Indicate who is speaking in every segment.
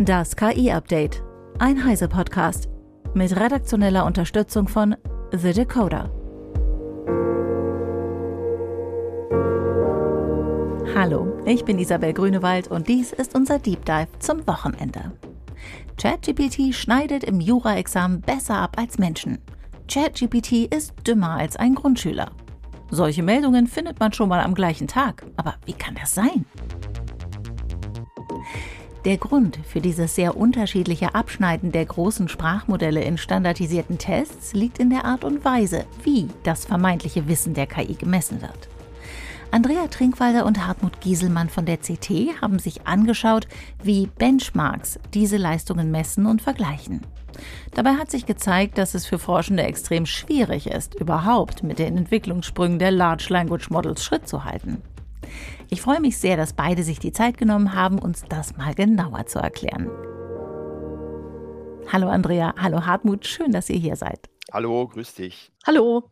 Speaker 1: Das KI-Update. Ein Heise-Podcast. Mit redaktioneller Unterstützung von The Decoder. Hallo, ich bin Isabel Grünewald und dies ist unser Deep Dive zum Wochenende. ChatGPT schneidet im Jura-Examen besser ab als Menschen. ChatGPT ist dümmer als ein Grundschüler. Solche Meldungen findet man schon mal am gleichen Tag. Aber wie kann das sein? Der Grund für dieses sehr unterschiedliche Abschneiden der großen Sprachmodelle in standardisierten Tests liegt in der Art und Weise, wie das vermeintliche Wissen der KI gemessen wird. Andrea Trinkwalder und Hartmut Gieselmann von der CT haben sich angeschaut, wie Benchmarks diese Leistungen messen und vergleichen. Dabei hat sich gezeigt, dass es für Forschende extrem schwierig ist, überhaupt mit den Entwicklungssprüngen der Large Language Models Schritt zu halten. Ich freue mich sehr, dass beide sich die Zeit genommen haben, uns das mal genauer zu erklären. Hallo Andrea, hallo Hartmut, schön, dass ihr hier seid.
Speaker 2: Hallo, grüß dich.
Speaker 1: Hallo.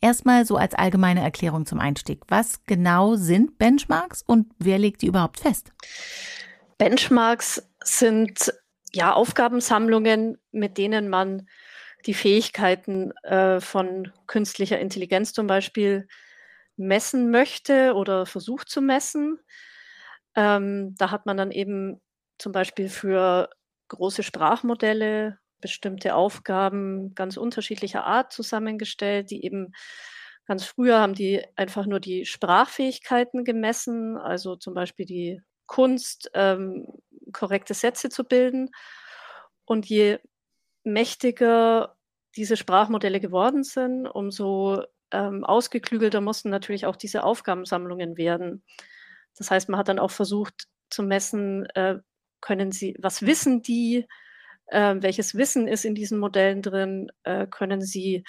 Speaker 1: Erstmal so als allgemeine Erklärung zum Einstieg. Was genau sind Benchmarks und wer legt die überhaupt fest?
Speaker 3: Benchmarks sind ja Aufgabensammlungen, mit denen man die Fähigkeiten äh, von künstlicher Intelligenz zum Beispiel messen möchte oder versucht zu messen. Ähm, da hat man dann eben zum Beispiel für große Sprachmodelle bestimmte Aufgaben ganz unterschiedlicher Art zusammengestellt, die eben ganz früher haben die einfach nur die Sprachfähigkeiten gemessen, also zum Beispiel die Kunst, ähm, korrekte Sätze zu bilden. Und je mächtiger diese Sprachmodelle geworden sind, umso ähm, ausgeklügelter mussten natürlich auch diese Aufgabensammlungen werden. Das heißt, man hat dann auch versucht zu messen, äh, können sie, was wissen die, äh, welches Wissen ist in diesen Modellen drin, äh, können sie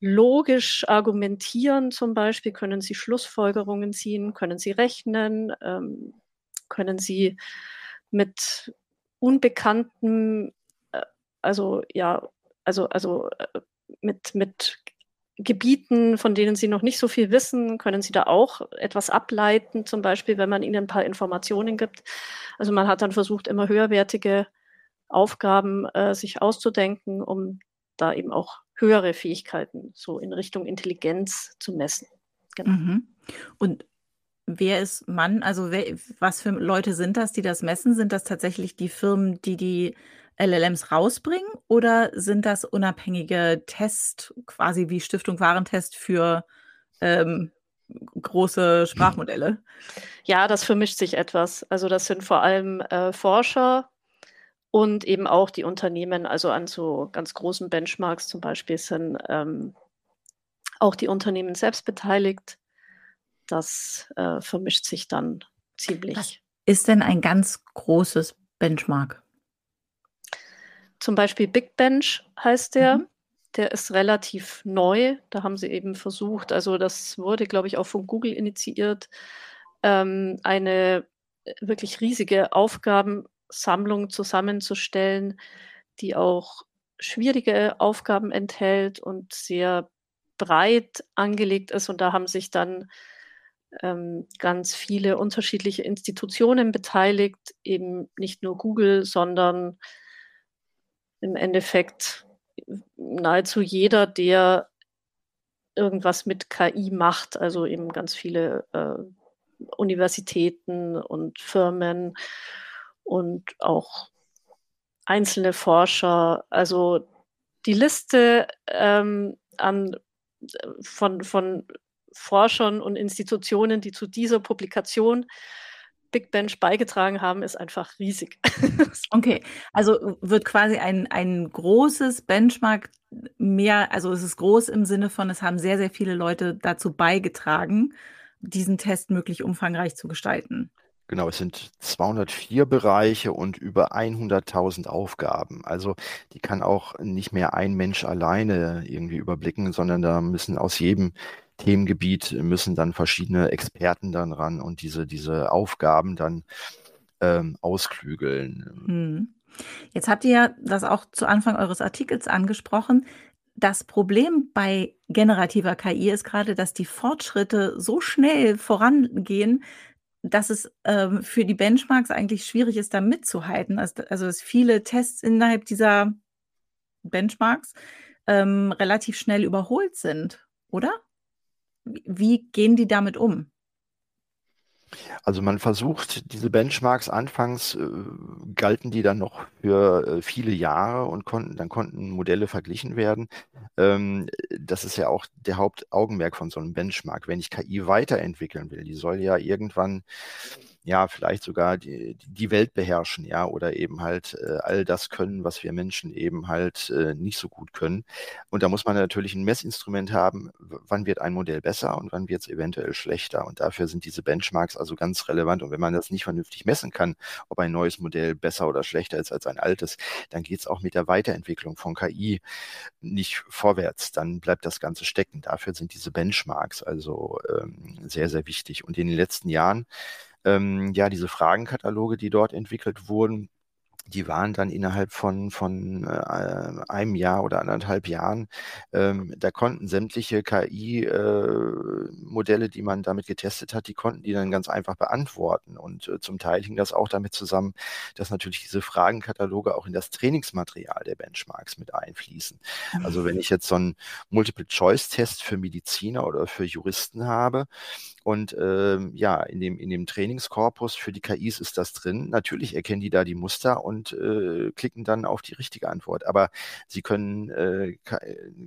Speaker 3: logisch argumentieren zum Beispiel, können sie Schlussfolgerungen ziehen, können sie rechnen, ähm, können sie mit unbekannten, äh, also ja, also, also äh, mit, mit Gebieten, von denen Sie noch nicht so viel wissen, können Sie da auch etwas ableiten, zum Beispiel, wenn man Ihnen ein paar Informationen gibt. Also man hat dann versucht, immer höherwertige Aufgaben äh, sich auszudenken, um da eben auch höhere Fähigkeiten so in Richtung Intelligenz zu messen.
Speaker 1: Genau. Mhm. Und wer ist Mann? Also wer, was für Leute sind das, die das messen? Sind das tatsächlich die Firmen, die die LLMs rausbringen oder sind das unabhängige Tests, quasi wie Stiftung Warentest für ähm, große Sprachmodelle?
Speaker 3: Ja, das vermischt sich etwas. Also das sind vor allem äh, Forscher und eben auch die Unternehmen, also an so ganz großen Benchmarks zum Beispiel sind ähm, auch die Unternehmen selbst beteiligt. Das äh, vermischt sich dann ziemlich. Was
Speaker 1: ist denn ein ganz großes Benchmark?
Speaker 3: Zum Beispiel Big Bench heißt der. Mhm. Der ist relativ neu. Da haben sie eben versucht, also das wurde, glaube ich, auch von Google initiiert, ähm, eine wirklich riesige Aufgabensammlung zusammenzustellen, die auch schwierige Aufgaben enthält und sehr breit angelegt ist. Und da haben sich dann ähm, ganz viele unterschiedliche Institutionen beteiligt, eben nicht nur Google, sondern im Endeffekt nahezu jeder, der irgendwas mit KI macht, also eben ganz viele äh, Universitäten und Firmen und auch einzelne Forscher. Also die Liste ähm, an, von, von Forschern und Institutionen, die zu dieser Publikation Big Bench beigetragen haben, ist einfach riesig.
Speaker 1: okay, also wird quasi ein, ein großes Benchmark mehr, also es ist groß im Sinne von, es haben sehr, sehr viele Leute dazu beigetragen, diesen Test möglich umfangreich zu gestalten.
Speaker 2: Genau, es sind 204 Bereiche und über 100.000 Aufgaben. Also die kann auch nicht mehr ein Mensch alleine irgendwie überblicken, sondern da müssen aus jedem Themengebiet müssen dann verschiedene Experten dann ran und diese, diese Aufgaben dann ähm, ausklügeln.
Speaker 1: Hm. Jetzt habt ihr ja das auch zu Anfang eures Artikels angesprochen. Das Problem bei generativer KI ist gerade, dass die Fortschritte so schnell vorangehen, dass es ähm, für die Benchmarks eigentlich schwierig ist, da mitzuhalten. Also, also dass viele Tests innerhalb dieser Benchmarks ähm, relativ schnell überholt sind, oder? Wie gehen die damit um?
Speaker 2: Also man versucht, diese Benchmarks anfangs äh, galten die dann noch für äh, viele Jahre und konnten, dann konnten Modelle verglichen werden. Ähm, das ist ja auch der Hauptaugenmerk von so einem Benchmark. Wenn ich KI weiterentwickeln will, die soll ja irgendwann ja, vielleicht sogar die, die Welt beherrschen, ja, oder eben halt äh, all das können, was wir Menschen eben halt äh, nicht so gut können. Und da muss man natürlich ein Messinstrument haben, wann wird ein Modell besser und wann wird es eventuell schlechter. Und dafür sind diese Benchmarks also ganz relevant. Und wenn man das nicht vernünftig messen kann, ob ein neues Modell besser oder schlechter ist als ein altes, dann geht es auch mit der Weiterentwicklung von KI nicht vorwärts. Dann bleibt das Ganze stecken. Dafür sind diese Benchmarks also ähm, sehr, sehr wichtig. Und in den letzten Jahren ähm, ja, diese Fragenkataloge, die dort entwickelt wurden, die waren dann innerhalb von, von äh, einem Jahr oder anderthalb Jahren, ähm, da konnten sämtliche KI-Modelle, äh, die man damit getestet hat, die konnten die dann ganz einfach beantworten. Und äh, zum Teil hing das auch damit zusammen, dass natürlich diese Fragenkataloge auch in das Trainingsmaterial der Benchmarks mit einfließen. Also wenn ich jetzt so einen Multiple-Choice-Test für Mediziner oder für Juristen habe, und ähm, ja, in dem, in dem Trainingskorpus für die KIs ist das drin. Natürlich erkennen die da die Muster und äh, klicken dann auf die richtige Antwort. Aber sie können äh,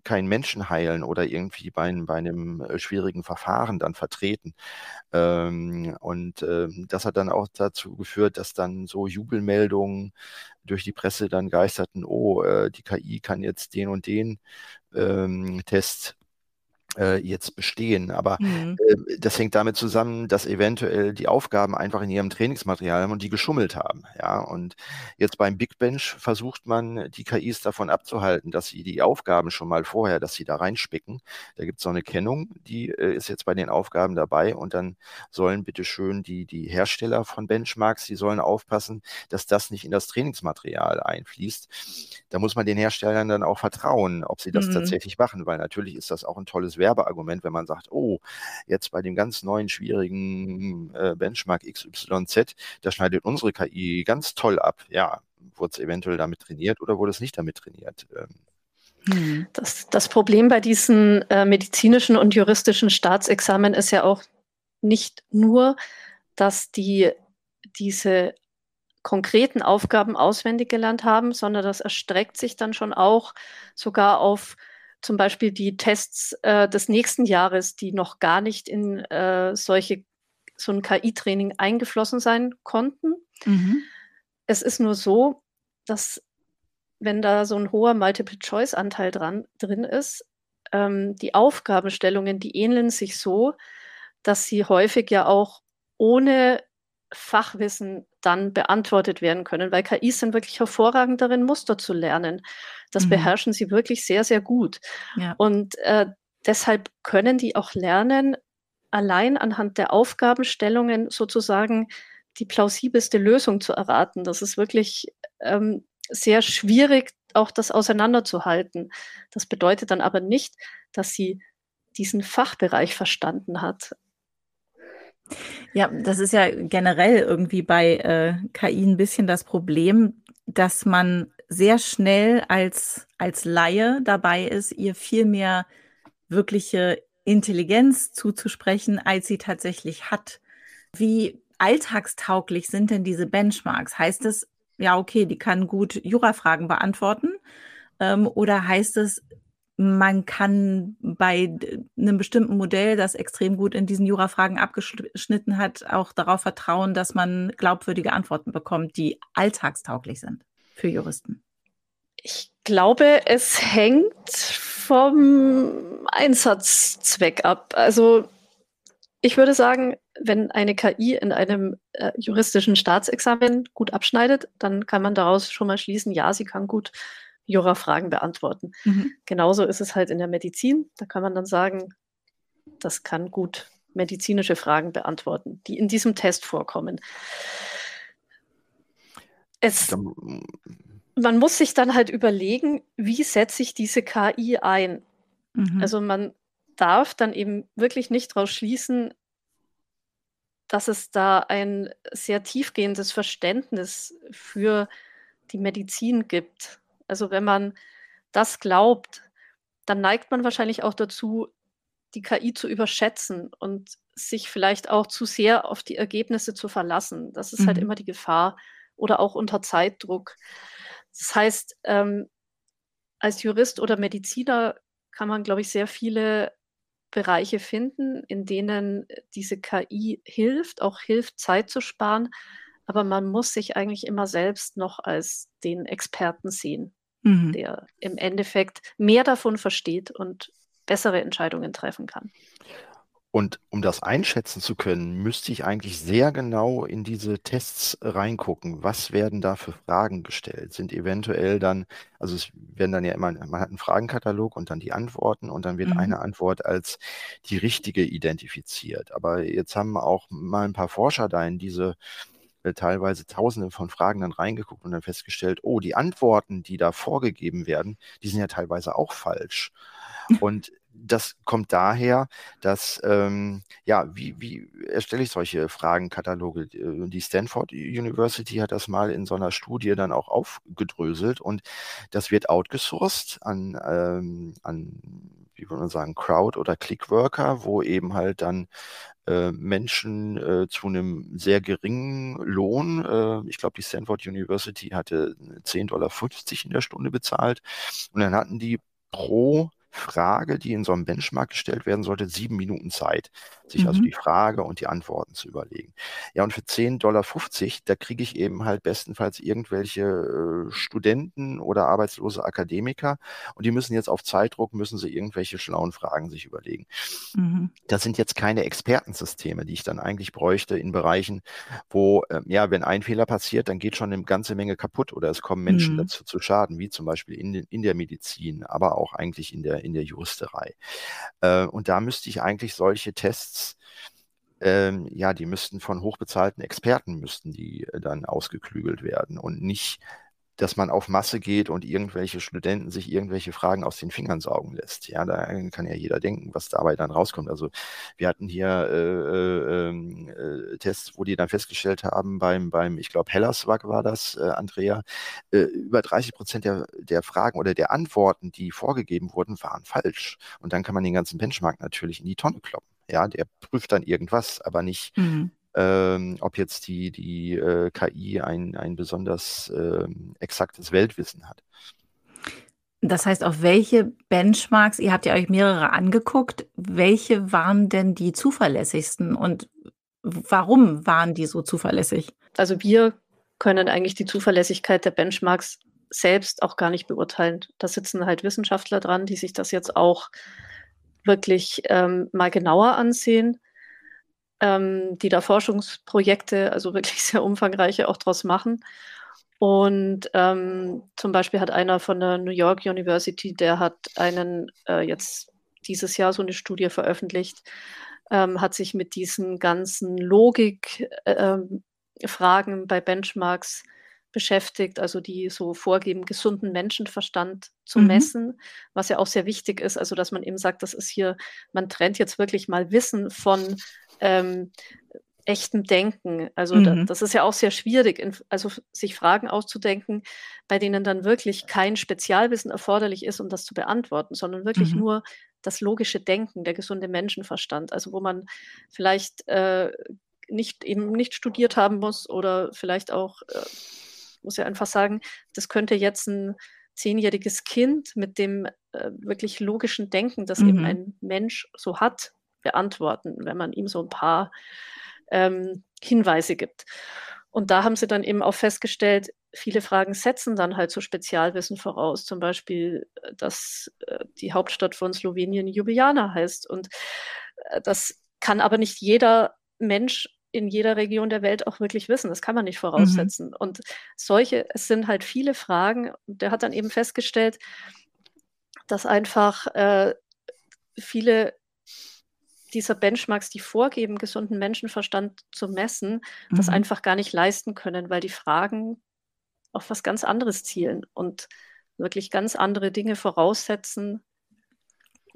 Speaker 2: keinen Menschen heilen oder irgendwie bei, bei einem äh, schwierigen Verfahren dann vertreten. Ähm, und äh, das hat dann auch dazu geführt, dass dann so Jubelmeldungen durch die Presse dann geisterten, oh, äh, die KI kann jetzt den und den ähm, Test äh, jetzt bestehen. Aber mhm. äh, das hängt damit zusammen, dass eventuell die Aufgaben einfach in ihrem Trainingsmaterial haben und die geschummelt haben. Ja, und jetzt beim Big Bench versucht man, die KIs davon abzuhalten, dass sie die Aufgaben schon mal vorher, dass sie da reinspicken. Da gibt es so eine Kennung, die äh, ist jetzt bei den Aufgaben dabei und dann sollen bitte schön die, die Hersteller von Benchmarks, die sollen aufpassen, dass das nicht in das Trainingsmaterial einfließt. Da muss man den Herstellern dann auch vertrauen, ob sie das mhm. tatsächlich machen, weil natürlich ist das auch ein tolles Werbeargument, wenn man sagt, oh, jetzt bei dem ganz neuen, schwierigen äh, Benchmark XYZ, da schneidet unsere KI ganz toll ab. Ja, wurde es eventuell damit trainiert oder wurde es nicht damit trainiert? Ähm,
Speaker 3: hm. das, das, Problem bei diesen äh, medizinischen und juristischen Staatsexamen ist ja auch nicht nur, dass die diese konkreten Aufgaben auswendig gelernt haben, sondern das erstreckt sich dann schon auch sogar auf zum Beispiel die Tests äh, des nächsten Jahres, die noch gar nicht in äh, solche, so ein KI-Training eingeflossen sein konnten. Mhm. Es ist nur so, dass wenn da so ein hoher Multiple-Choice-Anteil drin ist, ähm, die Aufgabenstellungen, die ähneln sich so, dass sie häufig ja auch ohne Fachwissen dann beantwortet werden können, weil KIs sind wirklich hervorragend darin, Muster zu lernen. Das mhm. beherrschen sie wirklich sehr, sehr gut. Ja. Und äh, deshalb können die auch lernen, allein anhand der Aufgabenstellungen sozusagen die plausibelste Lösung zu erraten. Das ist wirklich ähm, sehr schwierig, auch das auseinanderzuhalten. Das bedeutet dann aber nicht, dass sie diesen Fachbereich verstanden hat.
Speaker 1: Ja, das ist ja generell irgendwie bei äh, KI ein bisschen das Problem, dass man sehr schnell als, als Laie dabei ist, ihr viel mehr wirkliche Intelligenz zuzusprechen, als sie tatsächlich hat. Wie alltagstauglich sind denn diese Benchmarks? Heißt es, ja, okay, die kann gut Jurafragen beantworten? Ähm, oder heißt es, man kann bei einem bestimmten Modell, das extrem gut in diesen Jurafragen abgeschnitten hat, auch darauf vertrauen, dass man glaubwürdige Antworten bekommt, die alltagstauglich sind für Juristen.
Speaker 3: Ich glaube, es hängt vom Einsatzzweck ab. Also ich würde sagen, wenn eine KI in einem äh, juristischen Staatsexamen gut abschneidet, dann kann man daraus schon mal schließen, ja, sie kann gut Jura-Fragen beantworten. Mhm. Genauso ist es halt in der Medizin. Da kann man dann sagen, das kann gut medizinische Fragen beantworten, die in diesem Test vorkommen. Es, man muss sich dann halt überlegen, wie setze ich diese KI ein? Mhm. Also man darf dann eben wirklich nicht daraus schließen, dass es da ein sehr tiefgehendes Verständnis für die Medizin gibt. Also wenn man das glaubt, dann neigt man wahrscheinlich auch dazu, die KI zu überschätzen und sich vielleicht auch zu sehr auf die Ergebnisse zu verlassen. Das ist halt mhm. halt immer die Gefahr oder auch unter Zeitdruck. Das heißt, ähm, als Jurist oder Mediziner kann man, glaube ich, sehr viele Bereiche finden, in denen diese KI hilft, auch hilft, Zeit zu sparen. Aber man muss sich eigentlich immer selbst noch als den Experten sehen, mhm. der im Endeffekt mehr davon versteht und bessere Entscheidungen treffen kann.
Speaker 2: Und um das einschätzen zu können, müsste ich eigentlich sehr genau in diese Tests reingucken. Was werden da für Fragen gestellt? Sind eventuell dann, also es werden dann ja immer, man hat einen Fragenkatalog und dann die Antworten und dann wird mhm. eine Antwort als die richtige identifiziert. Aber jetzt haben auch mal ein paar Forscher da in diese äh, teilweise tausende von Fragen dann reingeguckt und dann festgestellt, oh, die Antworten, die da vorgegeben werden, die sind ja teilweise auch falsch. Und das kommt daher, dass, ähm, ja, wie, wie erstelle ich solche Fragenkataloge? Äh, die Stanford University hat das mal in so einer Studie dann auch aufgedröselt und das wird outgesourced an, ähm, an wie würde man sagen, Crowd- oder Clickworker, wo eben halt dann äh, Menschen äh, zu einem sehr geringen Lohn, äh, ich glaube, die Stanford University hatte 10,50 Dollar in der Stunde bezahlt. Und dann hatten die pro Frage, die in so einem Benchmark gestellt werden sollte, sieben Minuten Zeit, sich also mhm. also die Frage und die Antworten zu überlegen. Ja, und für 10,50 Dollar, da kriege ich eben halt bestenfalls irgendwelche äh, Studenten oder arbeitslose Akademiker und die müssen jetzt auf Zeitdruck, müssen sie irgendwelche schlauen Fragen sich überlegen. Mhm. Das sind jetzt keine Expertensysteme, die ich dann eigentlich bräuchte in Bereichen, wo, äh, ja, wenn ein Fehler passiert, dann geht schon eine ganze Menge kaputt oder es kommen Menschen mhm. dazu zu Schaden, wie zum Beispiel in, in der Medizin, aber auch eigentlich in der in der Juristerei. Äh, und da müsste ich eigentlich solche Tests ähm, ja, die müssten von hochbezahlten Experten müssten die äh, dann ausgeklügelt werden und nicht dass man auf Masse geht und irgendwelche Studenten sich irgendwelche Fragen aus den Fingern saugen lässt. Ja, da kann ja jeder denken, was dabei dann rauskommt. Also wir hatten hier äh, äh, äh, Tests, wo die dann festgestellt haben, beim, beim ich glaube, Hellerswag war das, äh, Andrea, über 30 Prozent der, der Fragen oder der Antworten, die vorgegeben wurden, waren falsch. Und dann kann man den ganzen Benchmark natürlich in die Tonne kloppen. Ja, der prüft dann irgendwas, aber nicht, mhm ähm, ob jetzt die, die äh, KI ein, ein besonders äh, exaktes Weltwissen hat.
Speaker 1: Das heißt, auf welche Benchmarks, ihr habt ja euch mehrere angeguckt, welche waren denn die zuverlässigsten und warum waren die so zuverlässig?
Speaker 3: Also wir können eigentlich die Zuverlässigkeit der Benchmarks selbst auch gar nicht beurteilen. Da sitzen halt Wissenschaftler dran, die sich das jetzt auch wirklich ähm, mal genauer ansehen ähm, die da Forschungsprojekte, also wirklich sehr umfangreiche, auch draus machen. Und ähm, zum Beispiel hat einer von der New York University, der hat einen äh, jetzt dieses Jahr so eine Studie veröffentlicht, ähm, hat sich mit diesen ganzen Logikfragen äh, bei Benchmarks beschäftigt, also die so vorgeben, gesunden Menschenverstand zu mhm. messen, was ja auch sehr wichtig ist, also dass man eben sagt, das ist hier, man trennt jetzt wirklich mal Wissen von ähm, echtem Denken. Also mhm. da, das ist ja auch sehr schwierig, in, also sich Fragen auszudenken, bei denen dann wirklich kein Spezialwissen erforderlich ist, um das zu beantworten, sondern wirklich mhm. nur das logische Denken, der gesunde Menschenverstand. Also wo man vielleicht äh, nicht eben nicht studiert haben muss oder vielleicht auch, äh, muss ja einfach sagen, das könnte jetzt ein zehnjähriges Kind mit dem äh, wirklich logischen Denken, das mhm. eben ein Mensch so hat, beantworten, wenn man ihm so ein paar ähm, Hinweise gibt. Und da haben sie dann eben auch festgestellt, viele Fragen setzen dann halt so Spezialwissen voraus. Zum Beispiel, äh, dass äh, die Hauptstadt von Slowenien Ljubljana heißt. Und äh, das kann aber nicht jeder Mensch in jeder Region der Welt auch wirklich wissen. Das kann man nicht voraussetzen. Mhm. Und solche, es sind halt viele Fragen. Der hat dann eben festgestellt, dass einfach äh, viele dieser Benchmarks, die vorgeben, gesunden Menschenverstand zu messen, mhm. das einfach gar nicht leisten können, weil die Fragen auf was ganz anderes zielen und wirklich ganz andere Dinge voraussetzen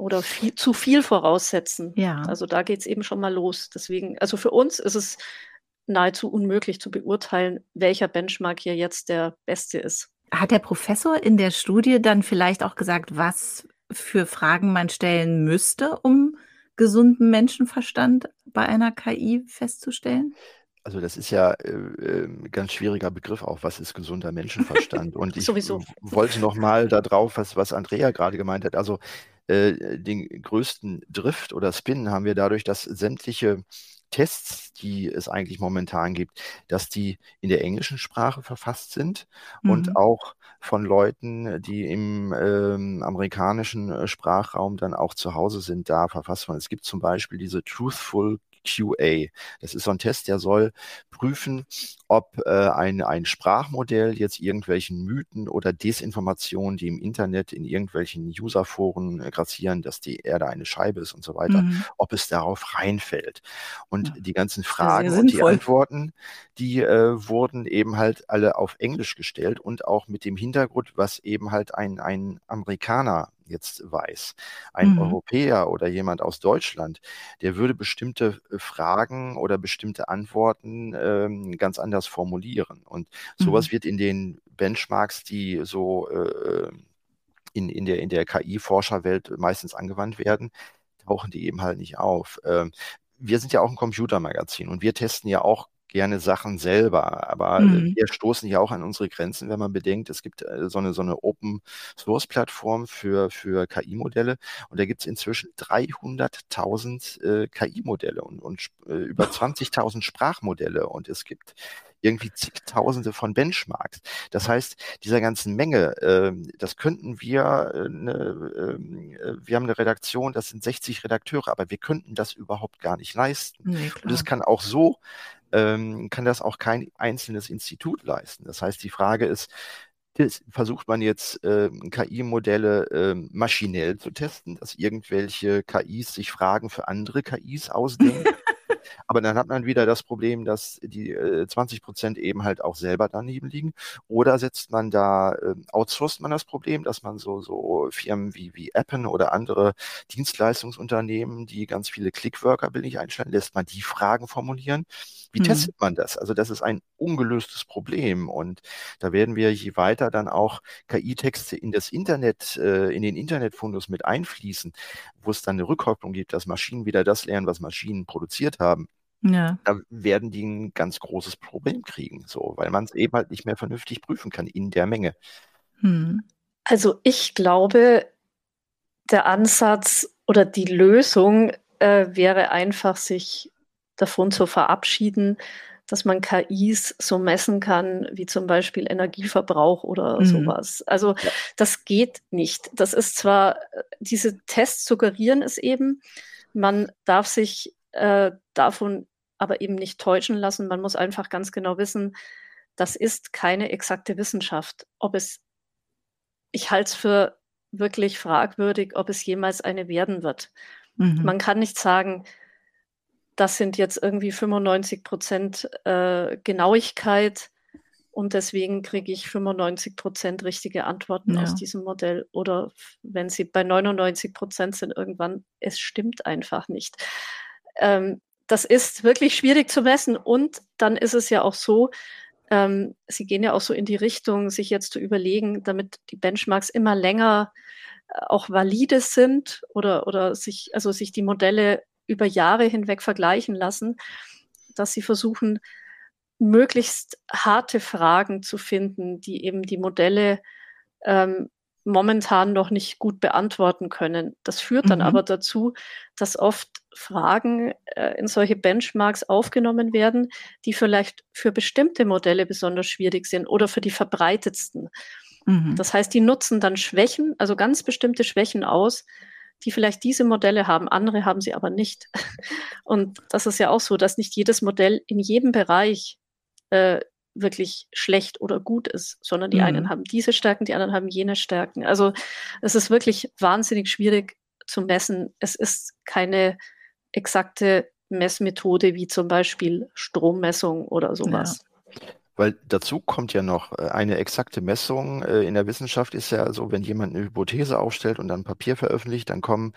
Speaker 3: oder viel, zu viel voraussetzen.
Speaker 1: Ja.
Speaker 3: Also da geht es eben schon mal los. Deswegen, also für uns ist es nahezu unmöglich zu beurteilen, welcher Benchmark hier jetzt der beste ist.
Speaker 1: Hat der Professor in der Studie dann vielleicht auch gesagt, was für Fragen man stellen müsste, um gesunden Menschenverstand bei einer KI festzustellen?
Speaker 2: Also das ist ja äh, ein äh, ganz schwieriger Begriff auch, was ist gesunder Menschenverstand? Und ich
Speaker 3: Sowieso.
Speaker 2: wollte noch mal darauf, was, was Andrea gerade gemeint hat. Also äh, den größten Drift oder Spin haben wir dadurch, dass sämtliche Tests, die es eigentlich momentan gibt, dass die in der englischen Sprache verfasst sind mhm. und auch von Leuten, die im ähm, amerikanischen äh, Sprachraum dann auch zu Hause sind, da verfasst worden. Es gibt zum Beispiel diese Truthful QA. Das ist so ein Test, der soll prüfen, ob äh, ein, ein Sprachmodell jetzt irgendwelchen Mythen oder Desinformationen, die im Internet in irgendwelchen Userforen äh, grassieren, dass die Erde eine Scheibe ist und so weiter, mhm. ob es darauf reinfällt. Und ja. die ganzen Fragen und die Antworten, die äh, wurden eben halt alle auf Englisch gestellt und auch mit dem Hintergrund, was eben halt ein, ein Amerikaner jetzt weiß. Ein mhm. Europäer oder jemand aus Deutschland, der würde bestimmte äh, Fragen oder bestimmte Antworten ähm, ganz anders formulieren. Und sowas mhm. wird in den Benchmarks, die so äh, in, in der, in der KI-Forscherwelt meistens angewandt werden, tauchen die eben halt nicht auf. Ähm, wir sind ja auch ein Computermagazin und wir testen ja auch gerne Sachen selber. Aber mhm. wir stoßen ja auch an unsere Grenzen, wenn man bedenkt, es gibt äh, so eine, so eine Open-Source-Plattform für, für KI-Modelle und da gibt es inzwischen 300.000 äh, KI-Modelle und, und äh, über 20.000 Sprachmodelle und es gibt irgendwie zigtausende von Benchmarks. Das heißt, dieser ganzen Menge, äh, das könnten wir, äh, ne, ähm, äh, wir haben eine Redaktion, das sind 60 Redakteure, aber wir könnten das überhaupt gar nicht leisten. Nee, und es kann auch so ähm, kann das auch kein einzelnes Institut leisten. Das heißt, die Frage ist, versucht man jetzt äh, KI-Modelle äh, maschinell zu testen, dass irgendwelche KIs sich Fragen für andere KIs ausdenken. Aber dann hat man wieder das Problem, dass die äh, 20 Prozent eben halt auch selber daneben liegen. Oder setzt man da, äh, outsourced man das Problem, dass man so, so Firmen wie, wie Appen oder andere Dienstleistungsunternehmen, die ganz viele Clickworker billig einstellen, lässt man die Fragen formulieren. Wie mhm. testet man das? Also das ist ein ungelöstes Problem. Und da werden wir je weiter dann auch KI-Texte in das Internet, äh, in den Internetfundus mit einfließen, wo es dann eine Rückkopplung gibt, dass Maschinen wieder das lernen, was Maschinen produziert haben. Ja. Da werden die ein ganz großes Problem kriegen, so, weil man es eben halt nicht mehr vernünftig prüfen kann in der Menge.
Speaker 3: Hm. Also ich glaube, der Ansatz oder die Lösung äh, wäre einfach, sich davon zu verabschieden, dass man KIs so messen kann, wie zum Beispiel Energieverbrauch oder mhm. sowas. Also ja. das geht nicht. Das ist zwar, diese Tests suggerieren es eben, man darf sich äh, davon aber eben nicht täuschen lassen. Man muss einfach ganz genau wissen, das ist keine exakte Wissenschaft. Ob es, ich halte es für wirklich fragwürdig, ob es jemals eine werden wird. Mhm. Man kann nicht sagen, das sind jetzt irgendwie 95 Prozent äh, Genauigkeit und deswegen kriege ich 95 Prozent richtige Antworten ja. aus diesem Modell. Oder wenn sie bei 99 Prozent sind, irgendwann, es stimmt einfach nicht. Ähm, das ist wirklich schwierig zu messen. Und dann ist es ja auch so, ähm, sie gehen ja auch so in die Richtung, sich jetzt zu überlegen, damit die Benchmarks immer länger äh, auch valide sind oder, oder sich, also sich die Modelle über Jahre hinweg vergleichen lassen, dass sie versuchen, möglichst harte Fragen zu finden, die eben die Modelle ähm, momentan noch nicht gut beantworten können. Das führt dann mhm. aber dazu, dass oft Fragen äh, in solche Benchmarks aufgenommen werden, die vielleicht für bestimmte Modelle besonders schwierig sind oder für die verbreitetsten. Mhm. Das heißt, die nutzen dann Schwächen, also ganz bestimmte Schwächen aus, die vielleicht diese Modelle haben, andere haben sie aber nicht. Und das ist ja auch so, dass nicht jedes Modell in jedem Bereich äh, wirklich schlecht oder gut ist, sondern die mhm. einen haben diese Stärken, die anderen haben jene Stärken. Also es ist wirklich wahnsinnig schwierig zu messen. Es ist keine exakte Messmethode wie zum Beispiel Strommessung oder sowas.
Speaker 2: Ja. Weil dazu kommt ja noch äh, eine exakte Messung. Äh, in der Wissenschaft ist ja so, wenn jemand eine Hypothese aufstellt und dann Papier veröffentlicht, dann kommen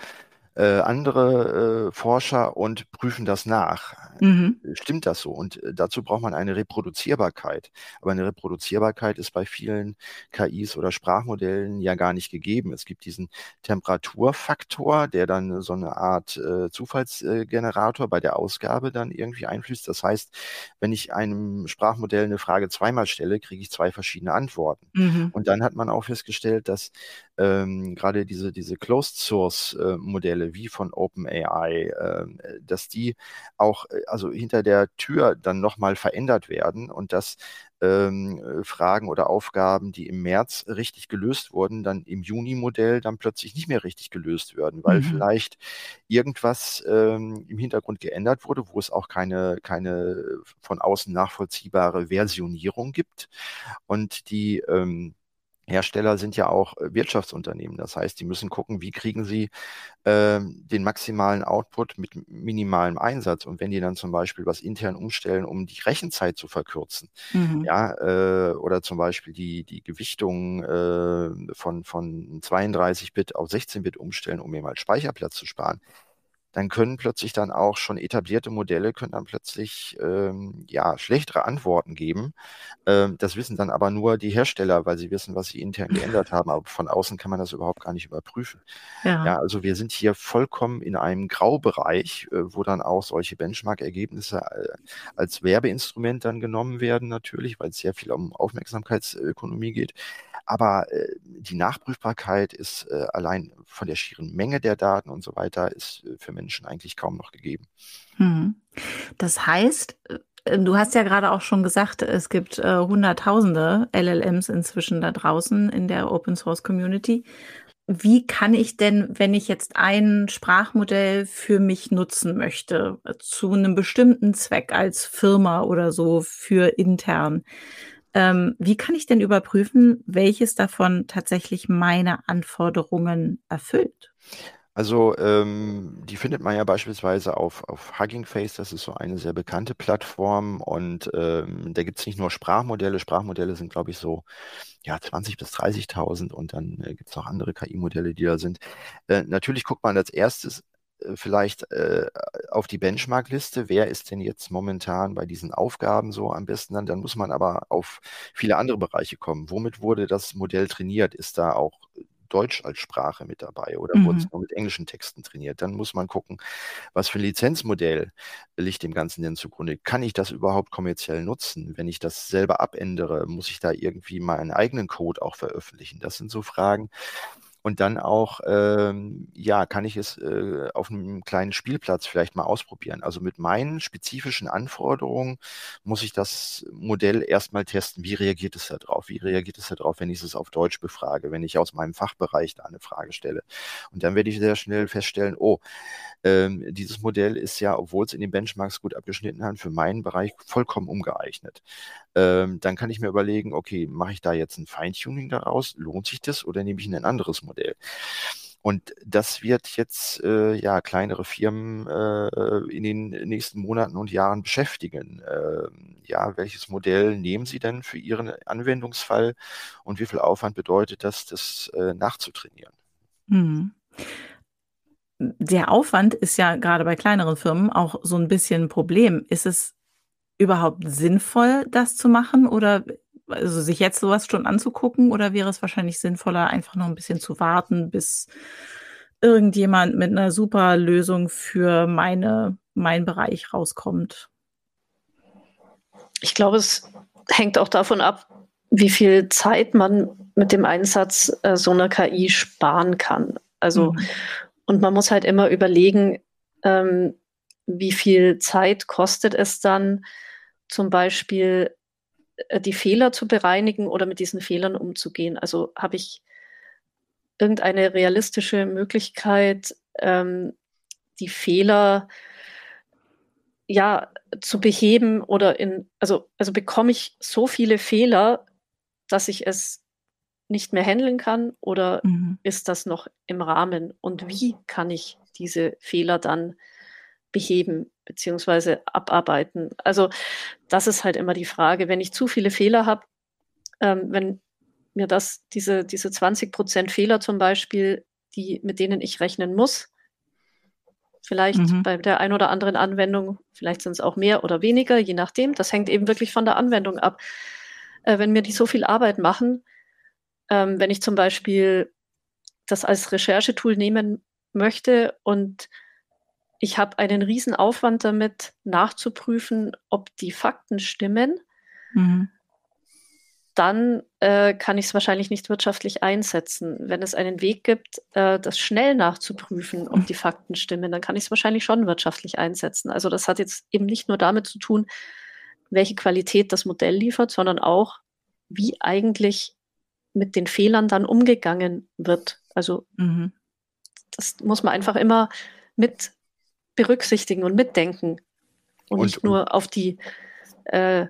Speaker 2: äh, andere äh, Forscher und prüfen das nach. Mhm. Stimmt das so? Und äh, dazu braucht man eine Reproduzierbarkeit. Aber eine Reproduzierbarkeit ist bei vielen KIs oder Sprachmodellen ja gar nicht gegeben. Es gibt diesen Temperaturfaktor, der dann so eine Art äh, Zufallsgenerator bei der Ausgabe dann irgendwie einfließt. Das heißt, wenn ich einem Sprachmodell eine Frage zweimal stelle, kriege ich zwei verschiedene Antworten. Mhm. Und dann hat man auch festgestellt, dass ähm, gerade diese, diese Closed-Source-Modelle äh, wie von OpenAI, äh, dass die auch äh, also hinter der Tür dann nochmal verändert werden und dass ähm, Fragen oder Aufgaben, die im März richtig gelöst wurden, dann im Juni-Modell dann plötzlich nicht mehr richtig gelöst werden, weil mhm. vielleicht irgendwas ähm, im Hintergrund geändert wurde, wo es auch keine, keine von außen nachvollziehbare Versionierung gibt und die ähm, Hersteller sind ja auch äh, Wirtschaftsunternehmen. Das heißt, die müssen gucken, wie kriegen sie äh, den maximalen Output mit minimalem Einsatz. Und wenn die dann zum Beispiel was intern umstellen, um die Rechenzeit zu verkürzen, mhm. ja, äh, oder zum Beispiel die, die Gewichtung äh, von, von 32-Bit auf 16-Bit umstellen, um eben halt Speicherplatz zu sparen, dann können plötzlich dann auch schon etablierte Modelle können dann plötzlich ähm, ja schlechtere Antworten geben. Ähm, das wissen dann aber nur die Hersteller, weil sie wissen, was sie intern geändert haben. Aber von außen kann man das überhaupt gar nicht überprüfen. Ja, ja also wir sind hier vollkommen in einem Graubereich, äh, wo dann auch solche Benchmark-Ergebnisse äh, als Werbeinstrument dann genommen werden, natürlich, weil es sehr viel um Aufmerksamkeitsökonomie geht. Aber äh, die Nachprüfbarkeit ist äh, allein von der schieren Menge der Daten und so weiter ist äh, für Menschen eigentlich kaum noch gegeben. Hm.
Speaker 1: Das heißt, äh, du hast ja gerade auch schon gesagt, es gibt äh, Hunderttausende LLMs inzwischen da draußen in der Open Source Community. Wie kann ich denn, wenn ich jetzt ein Sprachmodell für mich nutzen möchte, zu einem bestimmten Zweck als Firma oder so für intern, ähm, wie kann ich denn überprüfen, welches davon tatsächlich meine Anforderungen erfüllt?
Speaker 2: Also ähm, die findet man ja beispielsweise auf, auf Hugging Face, das ist so eine sehr bekannte Plattform und ähm, da gibt es nicht nur Sprachmodelle, Sprachmodelle sind glaube ich so ja 20.000 bis 30.000 und dann äh, gibt es auch andere KI-Modelle, die da sind. Äh, natürlich guckt man als erstes vielleicht äh, auf die Benchmark-Liste, wer ist denn jetzt momentan bei diesen Aufgaben so am besten dann, dann muss man aber auf viele andere Bereiche kommen. Womit wurde das Modell trainiert? Ist da auch Deutsch als Sprache mit dabei oder mhm. wurde es nur mit englischen Texten trainiert? Dann muss man gucken, was für ein Lizenzmodell liegt dem Ganzen denn zugrunde? Kann ich das überhaupt kommerziell nutzen? Wenn ich das selber abändere, muss ich da irgendwie meinen eigenen Code auch veröffentlichen? Das sind so Fragen, und dann auch, ähm, ja, kann ich es äh, auf einem kleinen Spielplatz vielleicht mal ausprobieren. Also mit meinen spezifischen Anforderungen muss ich das Modell erstmal testen. Wie reagiert es da drauf? Wie reagiert es da drauf, wenn ich es auf Deutsch befrage, wenn ich aus meinem Fachbereich da eine Frage stelle? Und dann werde ich sehr schnell feststellen, oh, ähm, dieses Modell ist ja, obwohl es in den Benchmarks gut abgeschnitten hat, für meinen Bereich vollkommen umgeeignet. Ähm, dann kann ich mir überlegen, okay, mache ich da jetzt ein Feintuning daraus? Lohnt sich das oder nehme ich ein anderes Modell? Und das wird jetzt äh, ja kleinere Firmen äh, in den nächsten Monaten und Jahren beschäftigen. Äh, ja, welches Modell nehmen Sie denn für Ihren Anwendungsfall und wie viel Aufwand bedeutet das, das äh, nachzutrainieren?
Speaker 1: Hm. Der Aufwand ist ja gerade bei kleineren Firmen auch so ein bisschen ein Problem. Ist es überhaupt sinnvoll, das zu machen oder also sich jetzt sowas schon anzugucken oder wäre es wahrscheinlich sinnvoller, einfach noch ein bisschen zu warten, bis irgendjemand mit einer super Lösung für meine, meinen Bereich rauskommt?
Speaker 3: Ich glaube, es hängt auch davon ab, wie viel Zeit man mit dem Einsatz äh, so einer KI sparen kann. Also, mhm. Und man muss halt immer überlegen, ähm, wie viel Zeit kostet es dann, zum Beispiel äh, die Fehler zu bereinigen oder mit diesen Fehlern umzugehen. Also habe ich irgendeine realistische Möglichkeit, ähm, die Fehler ja zu beheben oder in, also, also bekomme ich so viele Fehler, dass ich es nicht mehr handeln kann oder mhm. ist das noch im Rahmen und wie kann ich diese Fehler dann beheben beziehungsweise abarbeiten. Also das ist halt immer die Frage. Wenn ich zu viele Fehler habe, ähm, wenn mir das, diese, diese 20 Prozent Fehler zum Beispiel, die, mit denen ich rechnen muss, vielleicht mhm. bei der ein oder anderen Anwendung, vielleicht sind es auch mehr oder weniger, je nachdem, das hängt eben wirklich von der Anwendung ab. Äh, wenn mir die so viel Arbeit machen, ähm, wenn ich zum Beispiel das als Recherchetool nehmen möchte und ich habe einen riesen Aufwand damit, nachzuprüfen, ob die Fakten stimmen, mhm. dann äh, kann ich es wahrscheinlich nicht wirtschaftlich einsetzen. Wenn es einen Weg gibt, äh, das schnell nachzuprüfen, ob die Fakten stimmen, dann kann ich es wahrscheinlich schon wirtschaftlich einsetzen. Also das hat jetzt eben nicht nur damit zu tun, welche Qualität das Modell liefert, sondern auch, wie eigentlich mit den Fehlern dann umgegangen wird. Also mhm. das muss man einfach immer mit berücksichtigen und mitdenken und, und nicht nur auf die, äh,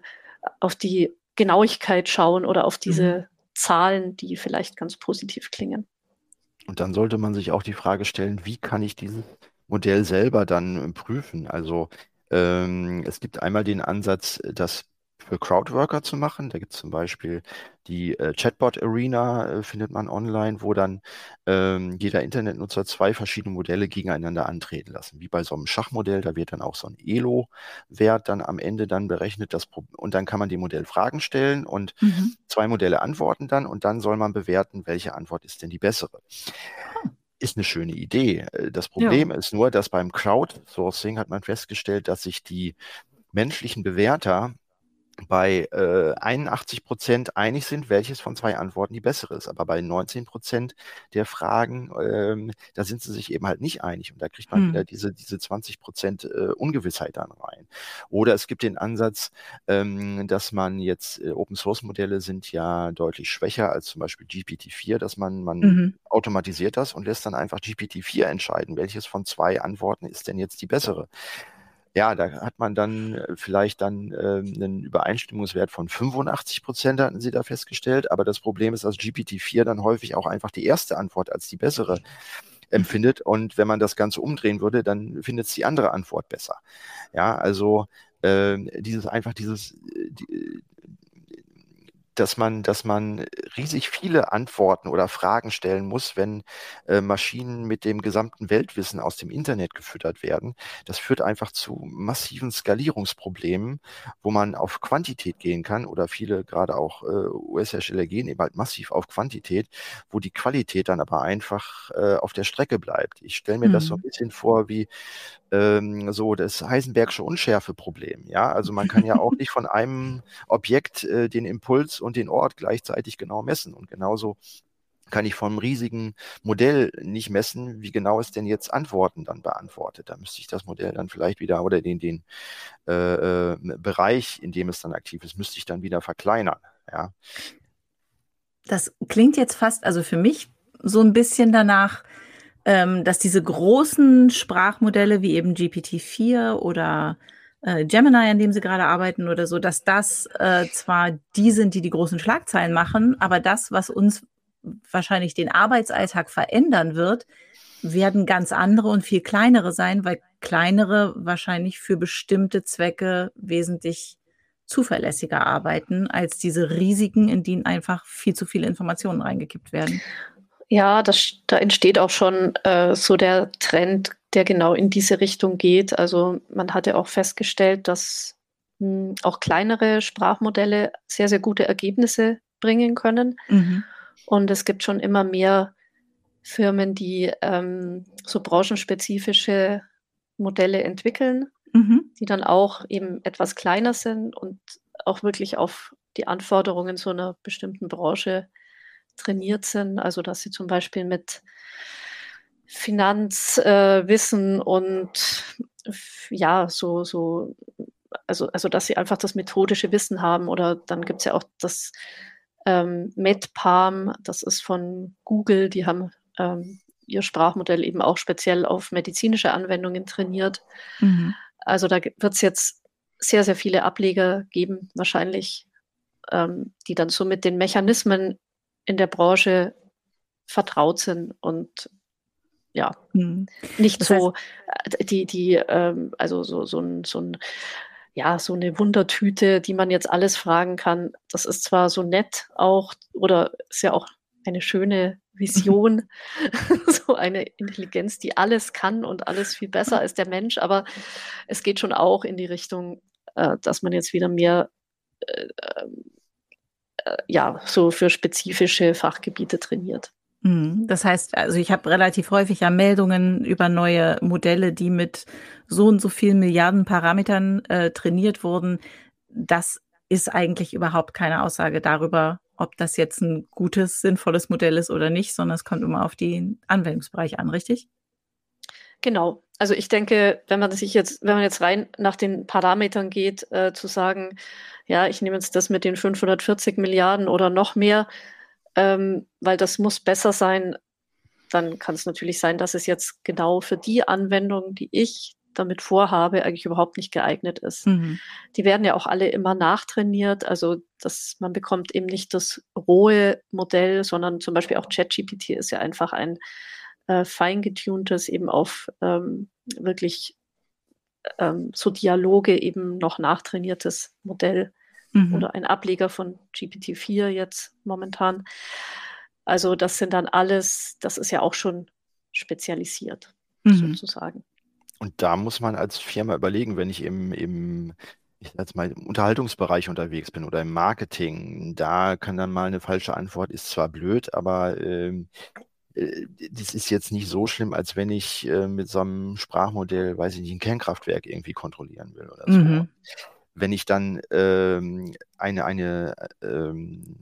Speaker 3: auf die Genauigkeit schauen oder auf diese mhm. Zahlen, die vielleicht ganz positiv klingen.
Speaker 2: Und dann sollte man sich auch die Frage stellen, wie kann ich dieses Modell selber dann prüfen? Also ähm, es gibt einmal den Ansatz, dass für Crowdworker zu machen. Da gibt es zum Beispiel die äh, Chatbot Arena, äh, findet man online, wo dann ähm, jeder Internetnutzer zwei verschiedene Modelle gegeneinander antreten lassen. Wie bei so einem Schachmodell, da wird dann auch so ein Elo-Wert dann am Ende dann berechnet. Das und dann kann man dem Modell Fragen stellen und mhm. zwei Modelle antworten dann und dann soll man bewerten, welche Antwort ist denn die bessere ist eine schöne Idee. Äh, das Problem ja. ist nur, dass beim Crowdsourcing hat man festgestellt, dass sich die menschlichen Bewerter bei äh, 81 Prozent einig sind, welches von zwei Antworten die bessere ist. Aber bei 19 Prozent der Fragen, ähm, da sind sie sich eben halt nicht einig. Und da kriegt man hm. wieder diese, diese 20 Prozent äh, Ungewissheit dann rein. Oder es gibt den Ansatz, ähm, dass man jetzt, äh, Open Source Modelle sind ja deutlich schwächer als zum Beispiel GPT-4, dass man, man mhm. automatisiert das und lässt dann einfach GPT-4 entscheiden, welches von zwei Antworten ist denn jetzt die bessere ja, da hat man dann äh, vielleicht dann äh, einen Übereinstimmungswert von 85 Prozent, hatten sie da festgestellt. Aber das Problem ist, dass GPT-4 dann häufig auch einfach die erste Antwort als die bessere empfindet. Und wenn man das Ganze umdrehen würde, dann findet es die andere Antwort besser. Ja, also äh, dieses einfach dieses, äh, die, dass man, dass man riesig viele Antworten oder Fragen stellen muss, wenn äh, Maschinen mit dem gesamten Weltwissen aus dem Internet gefüttert werden. Das führt einfach zu massiven Skalierungsproblemen, wo man auf Quantität gehen kann oder viele gerade auch äh, US-Hersteller gehen eben halt massiv auf Quantität, wo die Qualität dann aber einfach äh, auf der Strecke bleibt. Ich stelle mir mhm. das so ein mhm. bisschen vor wie ähm, so das Heisenbergsche Unschärfeproblem. Ja, also man kann ja auch nicht von einem Objekt äh, den Impuls und den Ort gleichzeitig genau messen. Und genauso kann ich vom riesigen Modell nicht messen, wie genau es denn jetzt Antworten dann beantwortet. Da müsste ich das Modell dann vielleicht wieder oder den, den äh, äh, Bereich, in dem es dann aktiv ist, müsste ich dann wieder verkleinern. Ja.
Speaker 1: Das klingt jetzt fast, also für mich so ein bisschen danach, ähm, dass diese großen Sprachmodelle wie eben GPT-4 oder äh, Gemini, an dem sie gerade arbeiten oder so, dass das äh, zwar die sind, die die großen Schlagzeilen machen, aber das, was uns wahrscheinlich den Arbeitsalltag verändern wird, werden ganz andere und viel kleinere sein, weil kleinere wahrscheinlich für bestimmte Zwecke wesentlich zuverlässiger arbeiten als diese Risiken, in denen einfach viel zu viele Informationen reingekippt werden.
Speaker 3: Ja, das, da entsteht auch schon äh, so der Trend, der genau in diese Richtung geht. Also man hat ja auch festgestellt, dass mh, hm, auch kleinere Sprachmodelle sehr, sehr gute Ergebnisse bringen können. Mhm. Und es gibt schon immer mehr Firmen, die ähm, so branchenspezifische Modelle entwickeln, mhm. die dann auch eben etwas kleiner sind und auch wirklich auf die Anforderungen so einer bestimmten Branche trainiert sind. Also dass sie zum Beispiel mit Finanzwissen äh, und ja, so, so, also, also dass sie einfach das methodische Wissen haben. Oder dann gibt es ja auch das ähm, MedPalm, das ist von Google, die haben ähm, ihr Sprachmodell eben auch speziell auf medizinische Anwendungen trainiert. Mhm. Also da wird es jetzt sehr, sehr viele Ableger geben, wahrscheinlich, ähm, die dann so mit den Mechanismen in der Branche vertraut sind und ja, hm. nicht das so, heißt, äh, die, die, ähm, also so, so ein, so ein ja, so eine Wundertüte, die man jetzt alles fragen kann. Das ist zwar so nett auch, oder ist ja auch eine schöne Vision, so eine Intelligenz, die alles kann und alles viel besser als der Mensch, aber es geht schon auch in die Richtung, äh, dass man jetzt wieder mehr äh, äh, ja, so für spezifische Fachgebiete trainiert.
Speaker 1: Mhm. Das heißt, also ich habe relativ häufig ja Meldungen über neue Modelle, die mit so und so vielen Milliarden Parametern äh, trainiert wurden. Das ist eigentlich überhaupt keine Aussage darüber, ob das jetzt ein gutes, sinnvolles Modell ist oder nicht, sondern es kommt immer auf den Anwendungsbereich an, richtig?
Speaker 3: Genau. Also ich denke, wenn man sich jetzt, wenn man jetzt rein nach den Parametern geht, äh, zu sagen, ja, ich nehme jetzt das mit den 540 Milliarden oder noch mehr, ähm, weil das muss besser sein, dann kann es natürlich sein, dass es jetzt genau für die Anwendung, die ich damit vorhabe, eigentlich überhaupt nicht geeignet ist. Mhm. Die werden ja auch alle immer nachtrainiert, also dass man bekommt eben nicht das rohe Modell, sondern zum Beispiel auch ChatGPT ist ja einfach ein äh, feingetuntes, eben auf ähm, wirklich ähm, so Dialoge eben noch nachtrainiertes Modell mhm. oder ein Ableger von GPT-4 jetzt momentan. Also das sind dann alles, das ist ja auch schon spezialisiert, mhm. sozusagen.
Speaker 2: Und da muss man als Firma überlegen, wenn ich im, im ich sag jetzt mal, im Unterhaltungsbereich unterwegs bin oder im Marketing, da kann dann mal eine falsche Antwort, ist zwar blöd, aber ähm, äh, das ist jetzt nicht so schlimm, als wenn ich äh, mit so einem Sprachmodell, weiß ich nicht, ein Kernkraftwerk irgendwie kontrollieren will oder so. Mhm wenn ich dann ähm, eine, eine ähm,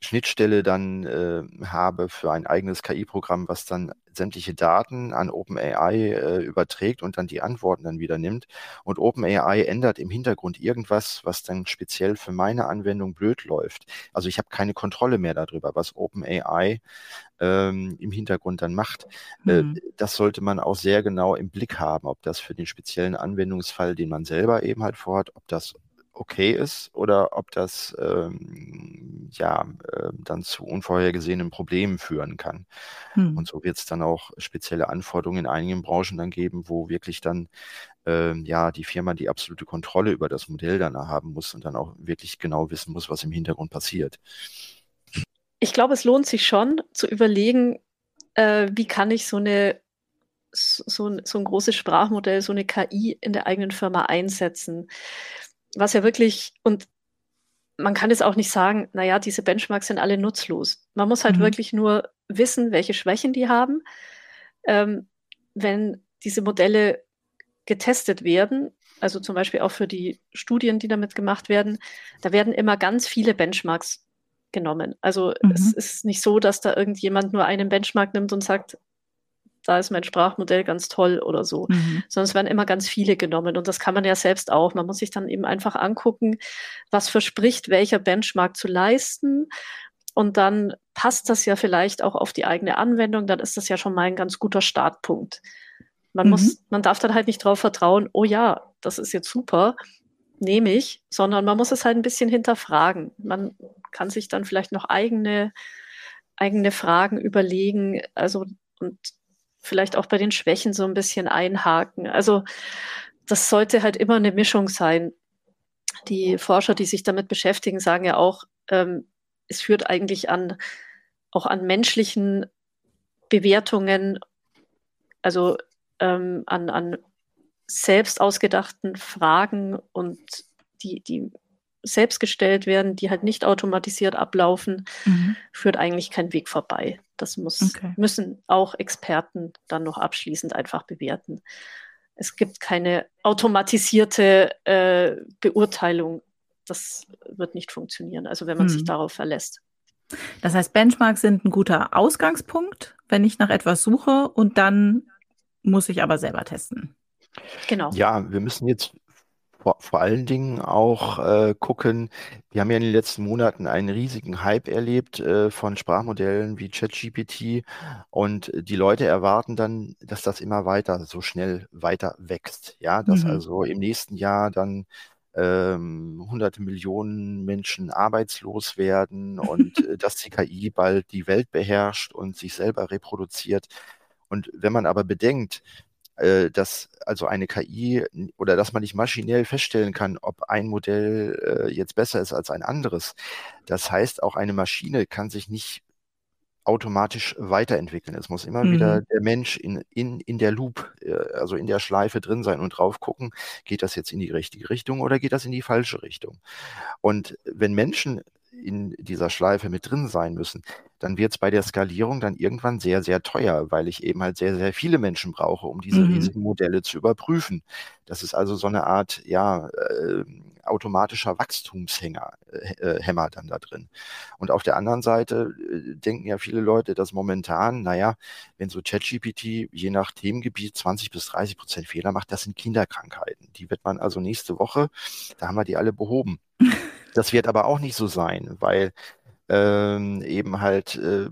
Speaker 2: Schnittstelle dann äh, habe für ein eigenes KI-Programm, was dann sämtliche Daten an OpenAI äh, überträgt und dann die Antworten dann wieder nimmt. Und OpenAI ändert im Hintergrund irgendwas, was dann speziell für meine Anwendung blöd läuft. Also ich habe keine Kontrolle mehr darüber, was OpenAI ähm, im Hintergrund dann macht. Äh, mhm. Äh, das sollte man auch sehr genau im Blick haben, ob das für den speziellen Anwendungsfall, den man selber eben halt vorhat, ob das okay ist oder ob das ähm, ja äh, dann zu unvorhergesehenen Problemen führen kann. Hm. Und so wird es dann auch spezielle Anforderungen in einigen Branchen dann geben, wo wirklich dann ähm, ja die Firma die absolute Kontrolle über das Modell dann haben muss und dann auch wirklich genau wissen muss, was im Hintergrund passiert.
Speaker 3: Ich glaube, es lohnt sich schon zu überlegen, äh, wie kann ich so eine so ein, so ein großes Sprachmodell, so eine KI in der eigenen Firma einsetzen was ja wirklich, und man kann es auch nicht sagen, naja, diese Benchmarks sind alle nutzlos. Man muss halt mhm. wirklich nur wissen, welche Schwächen die haben. Ähm, wenn diese Modelle getestet werden, also zum Beispiel auch für die Studien, die damit gemacht werden, da werden immer ganz viele Benchmarks genommen. Also mhm. es ist nicht so, dass da irgendjemand nur einen Benchmark nimmt und sagt, da ist mein Sprachmodell ganz toll oder so, mhm. sondern es werden immer ganz viele genommen und das kann man ja selbst auch. Man muss sich dann eben einfach angucken, was verspricht welcher Benchmark zu leisten und dann passt das ja vielleicht auch auf die eigene Anwendung, dann ist das ja schon mal ein ganz guter Startpunkt. Man mhm. muss, man darf dann halt nicht darauf vertrauen, oh ja, das ist jetzt super, nehme ich, sondern man muss es halt ein bisschen hinterfragen. Man kann sich dann vielleicht noch eigene, eigene Fragen überlegen. Also, und vielleicht auch bei den Schwächen so ein bisschen einhaken. Also das sollte halt immer eine Mischung sein. Die Forscher, die sich damit beschäftigen, sagen ja auch, ähm, es führt eigentlich an auch an menschlichen Bewertungen, also ähm, an, an selbst ausgedachten Fragen und die, die selbst gestellt werden, die halt nicht automatisiert ablaufen, mhm. führt eigentlich kein Weg vorbei. Das muss, okay. müssen auch Experten dann noch abschließend einfach bewerten. Es gibt keine automatisierte äh, Beurteilung. Das wird nicht funktionieren, also wenn man mhm. sich darauf verlässt.
Speaker 1: Das heißt, Benchmarks sind ein guter Ausgangspunkt, wenn ich nach etwas suche und dann muss ich aber selber testen.
Speaker 2: Genau. Ja, wir müssen jetzt vor, vor allen Dingen auch äh, gucken, wir haben ja in den letzten Monaten einen riesigen Hype erlebt äh, von Sprachmodellen wie ChatGPT und die Leute erwarten dann, dass das immer weiter, so schnell weiter wächst. Ja, dass mhm. also im nächsten Jahr dann ähm, hunderte Millionen Menschen arbeitslos werden und äh, dass die KI bald die Welt beherrscht und sich selber reproduziert. Und wenn man aber bedenkt, äh, dass also eine KI oder dass man nicht maschinell feststellen kann, ob ein Modell äh, jetzt besser ist als ein anderes. Das heißt, auch eine Maschine kann sich nicht automatisch weiterentwickeln. Es muss immer mhm. wieder der Mensch in, in, in der Loop, äh, also in der Schleife drin sein und drauf gucken, geht das jetzt in die richtige Richtung oder geht das in die falsche Richtung? Und wenn Menschen in dieser Schleife mit drin sein müssen, dann wird es bei der Skalierung dann irgendwann sehr, sehr teuer, weil ich eben halt sehr, sehr viele Menschen brauche, um diese mhm. riesigen Modelle zu überprüfen. Das ist also so eine Art, ja, äh, automatischer Wachstumshänger, äh, äh, Hämmer dann da drin. Und auf der anderen Seite äh, denken ja viele Leute, dass momentan, naja, wenn so ChatGPT je nach Themengebiet 20 bis 30 Prozent Fehler macht, das sind Kinderkrankheiten. Die wird man also nächste Woche, da haben wir die alle behoben. Das wird aber auch nicht so sein, weil ähm, eben halt äh,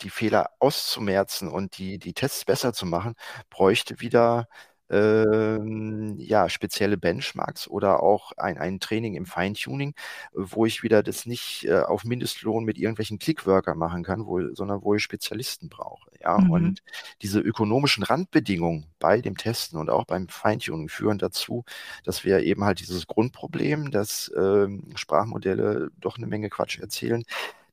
Speaker 2: die Fehler auszumerzen und die, die Tests besser zu machen, bräuchte wieder ähm, ja, spezielle Benchmarks oder auch ein, ein Training im Feintuning, wo ich wieder das nicht äh, auf Mindestlohn mit irgendwelchen Clickworker machen kann, wo, sondern wo ich Spezialisten brauche. Ja, mhm. und diese ökonomischen Randbedingungen bei dem Testen und auch beim Feintuning führen dazu, dass wir eben halt dieses Grundproblem, dass ähm, Sprachmodelle doch eine Menge Quatsch erzählen,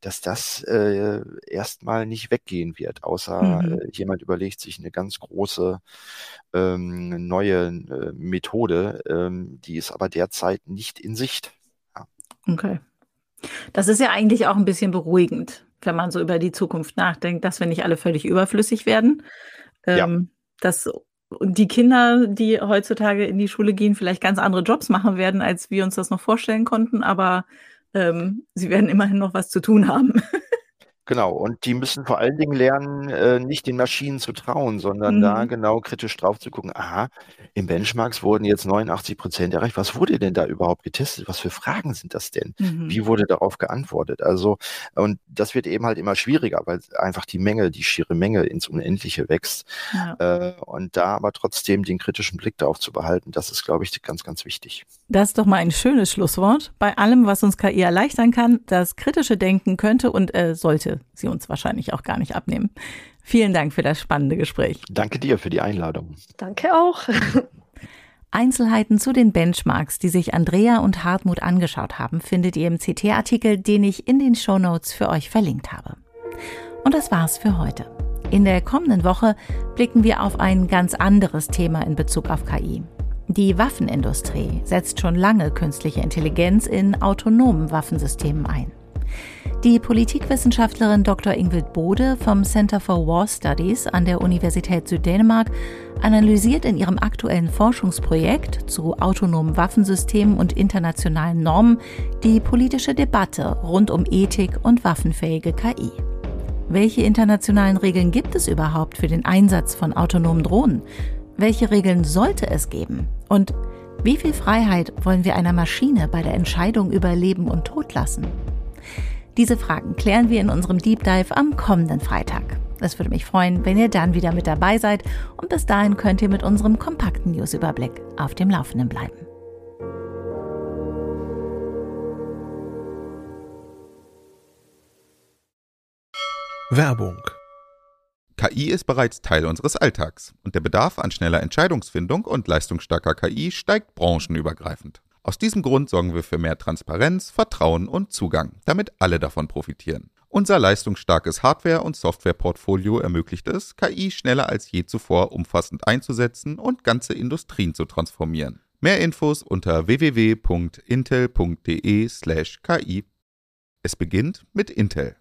Speaker 2: dass das äh, erstmal nicht weggehen wird, außer mhm. äh, jemand überlegt sich eine ganz große ähm, neue äh, Methode, ähm, die ist aber derzeit nicht in Sicht.
Speaker 1: Ja. Okay. Das ist ja eigentlich auch ein bisschen beruhigend, wenn man so über die Zukunft nachdenkt, dass wir nicht alle völlig überflüssig werden. Ähm, ja. Dass die Kinder, die heutzutage in die Schule gehen, vielleicht ganz andere Jobs machen werden, als wir uns das noch vorstellen konnten, aber ähm, sie werden immerhin noch was zu tun haben.
Speaker 2: Genau, und die müssen vor allen Dingen lernen, äh, nicht den Maschinen zu trauen, sondern mhm. da genau kritisch drauf zu gucken, aha, im Benchmarks wurden jetzt 89 Prozent erreicht. Was wurde denn da überhaupt getestet? Was für Fragen sind das denn? Mhm. Wie wurde darauf geantwortet? Also, und das wird eben halt immer schwieriger, weil einfach die Menge, die schiere Menge ins Unendliche wächst. Ja. Äh, und da aber trotzdem den kritischen Blick darauf zu behalten, das ist, glaube ich, ganz, ganz wichtig.
Speaker 1: Das ist doch mal ein schönes Schlusswort. Bei allem, was uns KI erleichtern kann, das kritische Denken könnte und äh, sollte sie uns wahrscheinlich auch gar nicht abnehmen. Vielen Dank für das spannende Gespräch.
Speaker 2: Danke dir für die Einladung.
Speaker 3: Danke auch.
Speaker 1: Einzelheiten zu den Benchmarks, die sich Andrea und Hartmut angeschaut haben, findet ihr im CT-Artikel, den ich in den Show Notes für euch verlinkt habe. Und das war's für heute. In der kommenden Woche blicken wir auf ein ganz anderes Thema in Bezug auf KI. Die Waffenindustrie setzt schon lange künstliche Intelligenz in autonomen Waffensystemen ein. Die Politikwissenschaftlerin Dr. Ingrid Bode vom Center for War Studies an der Universität Süddänemark analysiert in ihrem aktuellen Forschungsprojekt zu autonomen Waffensystemen und internationalen Normen die politische Debatte rund um Ethik und waffenfähige KI. Welche internationalen Regeln gibt es überhaupt für den Einsatz von autonomen Drohnen? Welche Regeln sollte es geben? Und wie viel Freiheit wollen wir einer Maschine bei der Entscheidung über Leben und Tod lassen? Diese Fragen klären wir in unserem Deep Dive am kommenden Freitag. Es würde mich freuen, wenn ihr dann wieder mit dabei seid und bis dahin könnt ihr mit unserem kompakten Newsüberblick auf dem Laufenden bleiben.
Speaker 4: Werbung KI ist bereits Teil unseres Alltags und der Bedarf an schneller Entscheidungsfindung und leistungsstarker KI steigt branchenübergreifend. Aus diesem Grund sorgen wir für mehr Transparenz, Vertrauen und Zugang, damit alle davon profitieren. Unser leistungsstarkes Hardware- und Softwareportfolio ermöglicht es, KI schneller als je zuvor umfassend einzusetzen und ganze Industrien zu transformieren. Mehr Infos unter www.intel.de/ki. Es beginnt mit Intel.